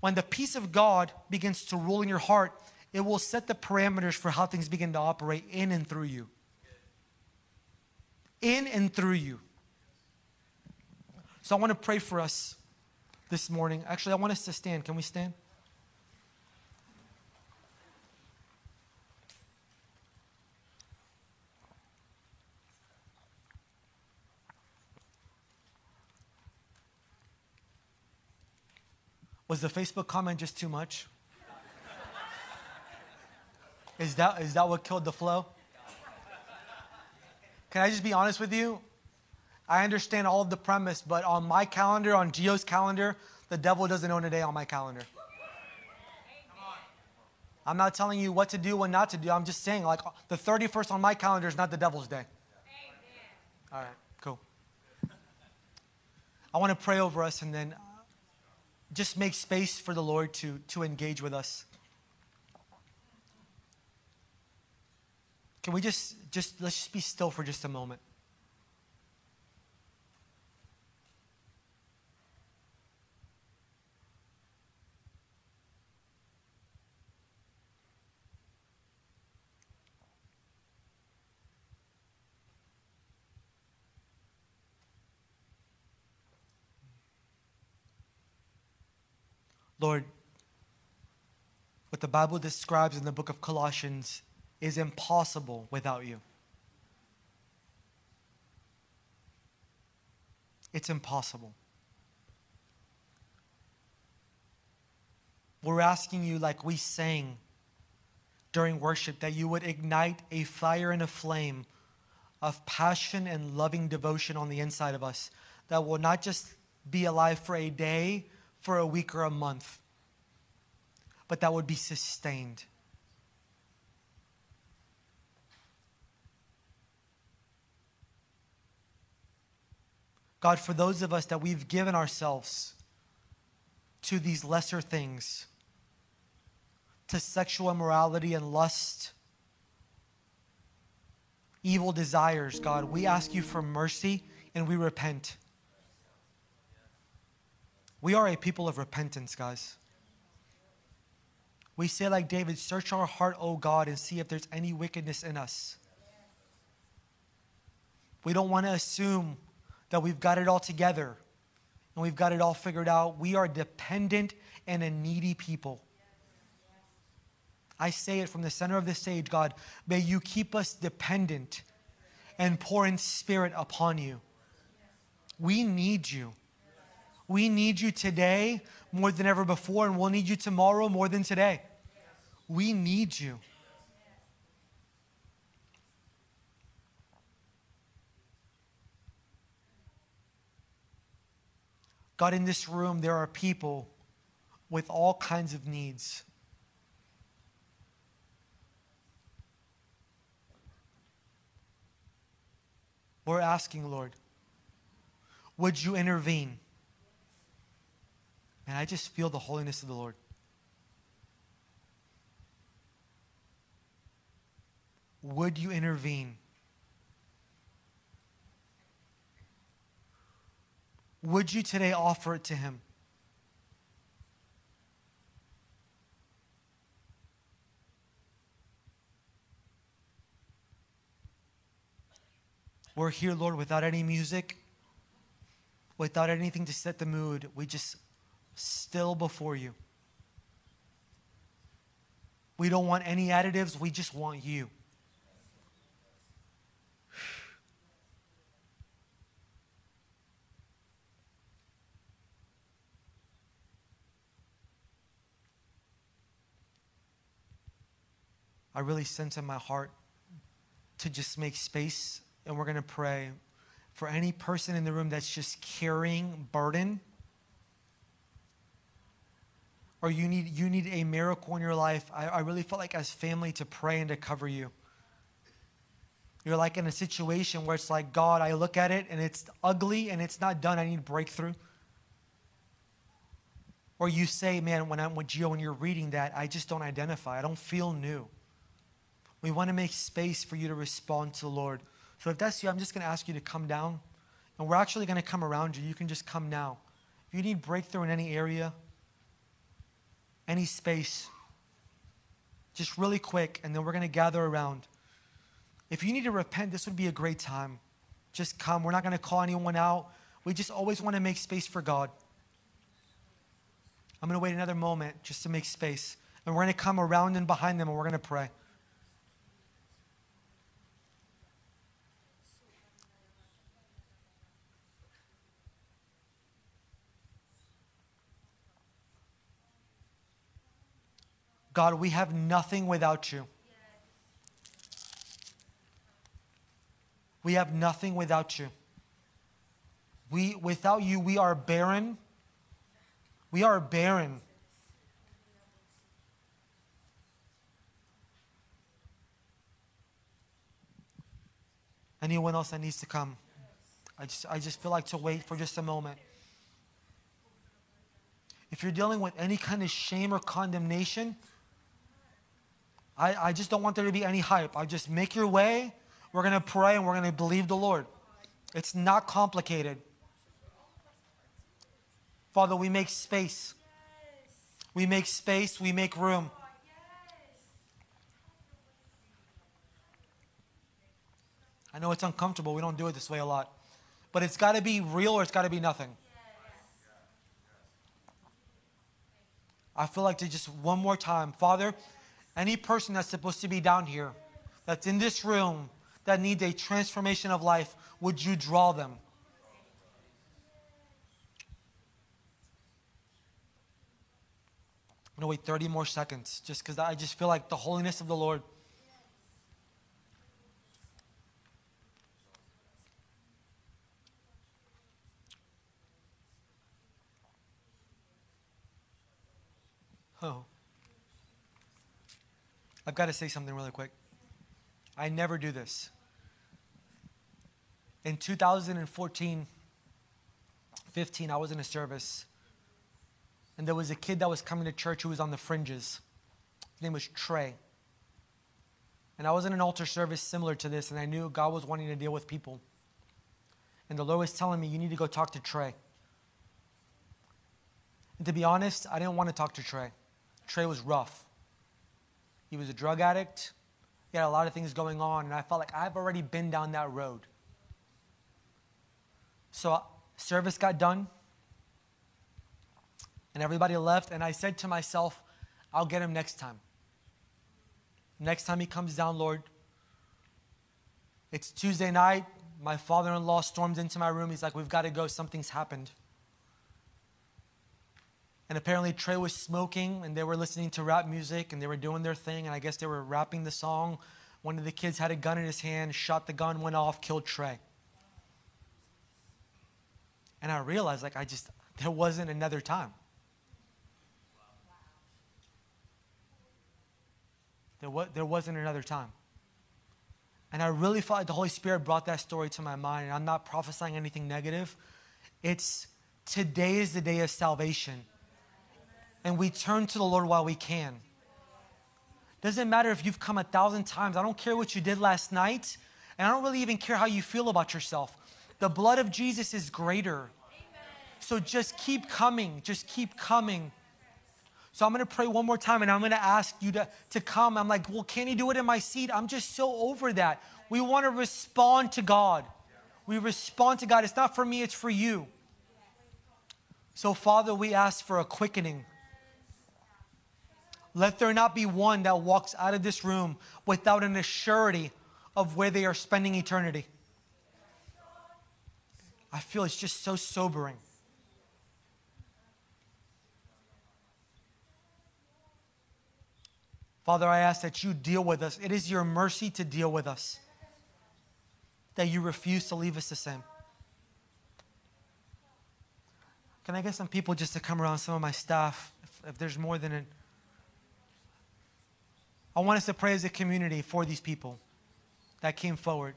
When the peace of God begins to rule in your heart, it will set the parameters for how things begin to operate in and through you. In and through you. So I want to pray for us this morning. Actually, I want us to stand. Can we stand? Was the Facebook comment just too much? Is that, is that what killed the flow? Can I just be honest with you? I understand all of the premise, but on my calendar, on Gio's calendar, the devil doesn't own a day on my calendar. I'm not telling you what to do, what not to do. I'm just saying, like, the 31st on my calendar is not the devil's day. All right, cool. I want to pray over us and then just make space for the Lord to, to engage with us. Can we just, just, let's just be still for just a moment. Lord, what the Bible describes in the book of Colossians is impossible without you. It's impossible. We're asking you, like we sang during worship, that you would ignite a fire and a flame of passion and loving devotion on the inside of us that will not just be alive for a day, for a week, or a month, but that would be sustained. God, for those of us that we've given ourselves to these lesser things, to sexual immorality and lust, evil desires, God, we ask you for mercy and we repent. We are a people of repentance, guys. We say, like David, search our heart, O God, and see if there's any wickedness in us. We don't want to assume that we've got it all together and we've got it all figured out. We are dependent and a needy people. I say it from the center of the stage, God, may you keep us dependent and poor in spirit upon you. We need you. We need you today more than ever before, and we'll need you tomorrow more than today. We need you. God, in this room, there are people with all kinds of needs. We're asking, Lord, would you intervene? And I just feel the holiness of the Lord. Would you intervene? Would you today offer it to Him? We're here, Lord, without any music, without anything to set the mood. We just still before you. We don't want any additives, we just want you. I really sense in my heart to just make space, and we're going to pray. For any person in the room that's just carrying burden or you need you need a miracle in your life I, I really felt like as family to pray and to cover you. You're like in a situation where it's like god i look at it and it's ugly and it's not done. I need breakthrough. Or you say man when i'm with gio and you're reading that i just don't identify. I don't feel new we want to make space for you to respond to the Lord. So if that's you, I'm just going to ask you to come down. And we're actually going to come around you. You can just come now. If you need breakthrough in any area, any space, just really quick, and then we're going to gather around. If you need to repent, this would be a great time. Just come. We're not going to call anyone out. We just always want to make space for God. I'm going to wait another moment just to make space. And we're going to come around and behind them and we're going to pray. God, we have nothing without you. We have nothing without you. We, without you, we are barren. We are barren. Anyone else that needs to come? I just, I just feel like to wait for just a moment. If you're dealing with any kind of shame or condemnation, I, I just don't want there to be any hype. I just make your way. We're going to pray and we're going to believe the Lord. It's not complicated. Father, we make space. We make space, we make room. I know it's uncomfortable. We don't do it this way a lot. But it's got to be real or it's got to be nothing. I feel like to just one more time, Father, any person that's supposed to be down here, that's in this room, that needs a transformation of life, would you draw them? I'm going to wait 30 more seconds just because I just feel like the holiness of the Lord. Oh. I've got to say something really quick. I never do this. In 2014, 15, I was in a service and there was a kid that was coming to church who was on the fringes. His name was Trey. And I was in an altar service similar to this, and I knew God was wanting to deal with people. And the Lord was telling me, You need to go talk to Trey. And to be honest, I didn't want to talk to Trey. Trey was rough. He was a drug addict. He had a lot of things going on, and I felt like I've already been down that road. So, service got done and everybody left. And I said to myself, I'll get him next time. Next time he comes down, Lord. It's Tuesday night. My father in law storms into my room. He's like, We've got to go. Something's happened. And apparently, Trey was smoking, and they were listening to rap music, and they were doing their thing. And I guess they were rapping the song. One of the kids had a gun in his hand, shot the gun, went off, killed Trey. And I realized, like, I just, there wasn't another time. There, was, there wasn't another time. And I really felt like the Holy Spirit brought that story to my mind. And I'm not prophesying anything negative. It's today is the day of salvation. And we turn to the Lord while we can. Doesn't matter if you've come a thousand times. I don't care what you did last night. And I don't really even care how you feel about yourself. The blood of Jesus is greater. So just keep coming. Just keep coming. So I'm going to pray one more time and I'm going to ask you to, to come. I'm like, well, can you do it in my seat? I'm just so over that. We want to respond to God. We respond to God. It's not for me, it's for you. So, Father, we ask for a quickening. Let there not be one that walks out of this room without an assurity of where they are spending eternity. I feel it's just so sobering. Father, I ask that you deal with us. It is your mercy to deal with us, that you refuse to leave us the same. Can I get some people just to come around, some of my staff, if, if there's more than an. I want us to pray as a community for these people that came forward.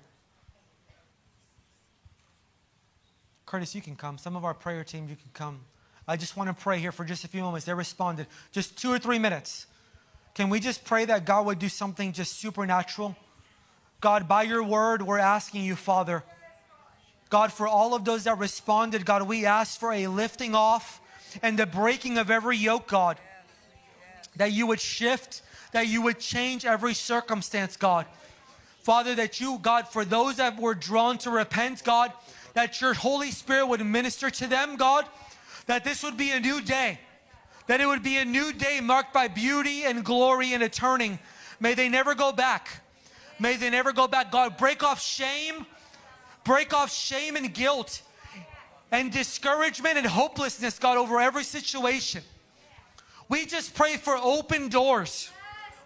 Curtis, you can come. Some of our prayer team, you can come. I just want to pray here for just a few moments. They responded. Just two or three minutes. Can we just pray that God would do something just supernatural? God, by your word, we're asking you, Father. God, for all of those that responded, God, we ask for a lifting off and the breaking of every yoke, God. That you would shift, that you would change every circumstance, God. Father, that you, God, for those that were drawn to repent, God, that your Holy Spirit would minister to them, God, that this would be a new day that it would be a new day marked by beauty and glory and a turning. May they never go back. May they never go back. God, break off shame, break off shame and guilt and discouragement and hopelessness, God, over every situation. We just pray for open doors.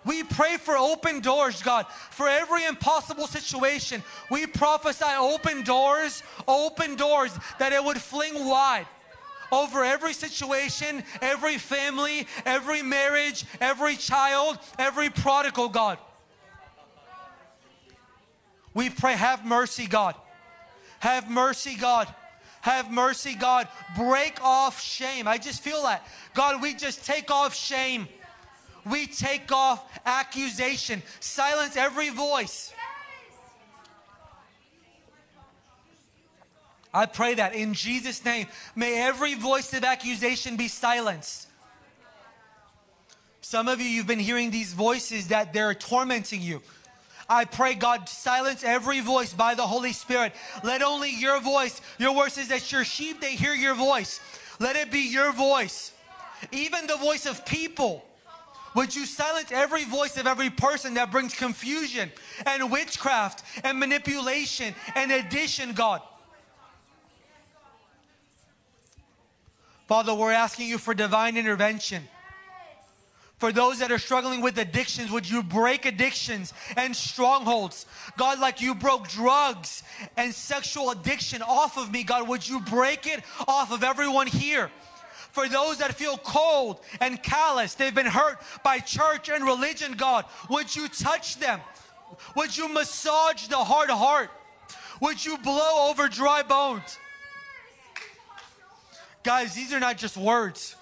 We pray for open doors, God, for every impossible situation. We prophesy open doors, open doors, that it would fling wide over every situation, every family, every marriage, every child, every prodigal, God. We pray, have mercy, God. Have mercy, God. Have mercy, God. Break off shame. I just feel that. God, we just take off shame. We take off accusation. Silence every voice. I pray that in Jesus' name, may every voice of accusation be silenced. Some of you, you've been hearing these voices that they're tormenting you. I pray, God, silence every voice by the Holy Spirit. Let only your voice, your word says that your sheep, they hear your voice. Let it be your voice. Even the voice of people. Would you silence every voice of every person that brings confusion and witchcraft and manipulation and addition, God? Father, we're asking you for divine intervention. For those that are struggling with addictions, would you break addictions and strongholds? God, like you broke drugs and sexual addiction off of me, God, would you break it off of everyone here? For those that feel cold and callous, they've been hurt by church and religion, God, would you touch them? Would you massage the hard heart? Would you blow over dry bones? Guys, these are not just words.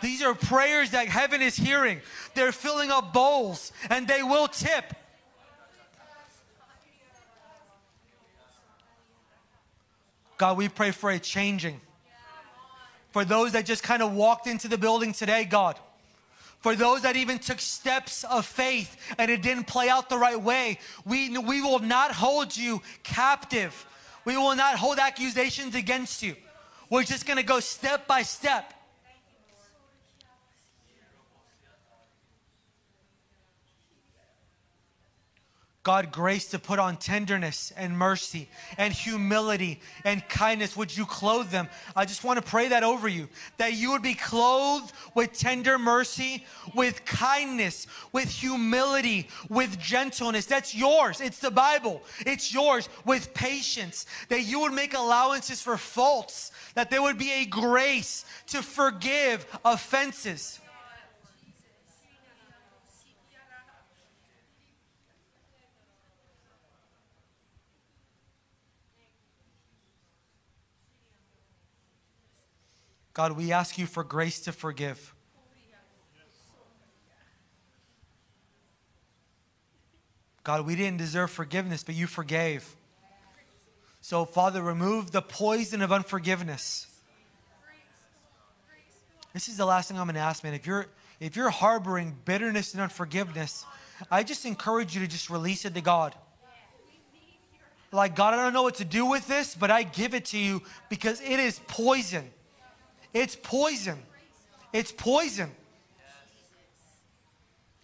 These are prayers that heaven is hearing. They're filling up bowls and they will tip. God, we pray for a changing. For those that just kind of walked into the building today, God. For those that even took steps of faith and it didn't play out the right way, we, we will not hold you captive. We will not hold accusations against you. We're just to go step by step. God, grace to put on tenderness and mercy and humility and kindness. Would you clothe them? I just want to pray that over you that you would be clothed with tender mercy, with kindness, with humility, with gentleness. That's yours. It's the Bible. It's yours with patience. That you would make allowances for faults, that there would be a grace to forgive offenses. God, we ask you for grace to forgive. God, we didn't deserve forgiveness, but you forgave. So, Father, remove the poison of unforgiveness. This is the last thing I'm going to ask, man. If you're if you're harboring bitterness and unforgiveness, I just encourage you to just release it to God. Like, God, I don't know what to do with this, but I give it to you because it is poison. It's poison. It's poison.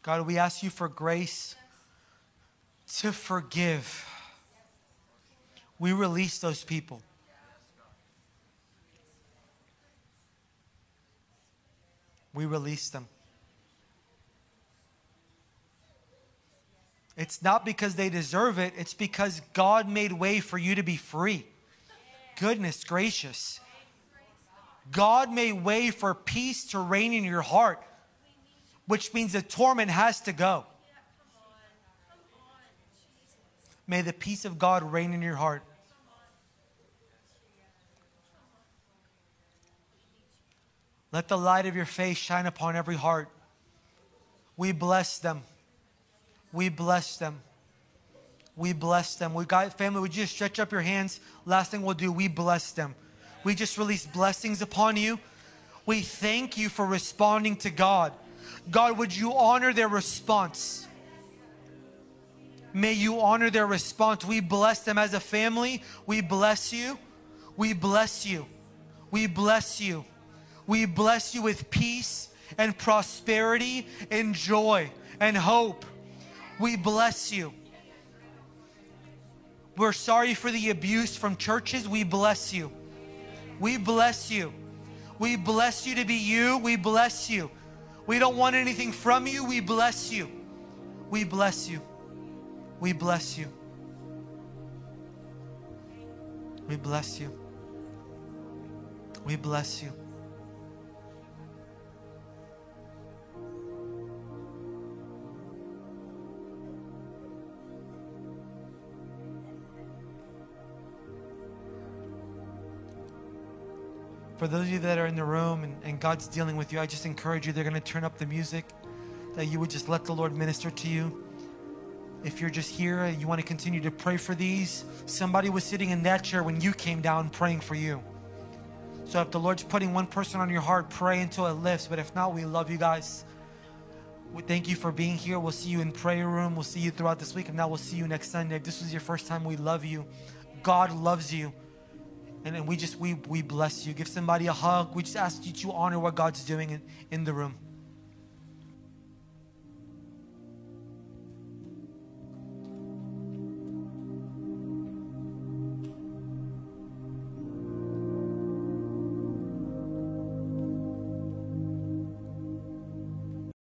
God, we ask you for grace to forgive. We release those people. We release them. It's not because they deserve it, it's because God made way for you to be free. Goodness gracious. God made way for peace to reign in your heart, which means the torment has to go. May the peace of God reign in your heart. Let the light of your face shine upon every heart. We bless them. We bless them. We bless them. We got family, would you just stretch up your hands? Last thing we'll do, we bless them. We just release blessings upon you. We thank you for responding to God. God, would you honor their response? May you honor their response. We bless them as a family. We bless you. We bless you. We bless you. We bless you with peace and prosperity and joy and hope. We bless you. We're sorry for the abuse from churches. We bless you. We bless you. We bless you to be you. We bless you. We don't want anything from you. We bless you. We bless you. We bless you. We bless you. We bless you. For those of you that are in the room and, and God's dealing with you, I just encourage you, they're going to turn up the music, that you would just let the Lord minister to you. If you're just here and you want to continue to pray for these, somebody was sitting in that chair when you came down praying for you. So if the Lord's putting one person on your heart, pray until it lifts. But if not, we love you guys. We thank you for being here. We'll see you in prayer room. We'll see you throughout this week. And now we'll see you next Sunday. If this was your first time, we love you. God loves you. And, and we just, we, we bless you. Give somebody a hug. We just ask you to honor what God's doing in, in the room.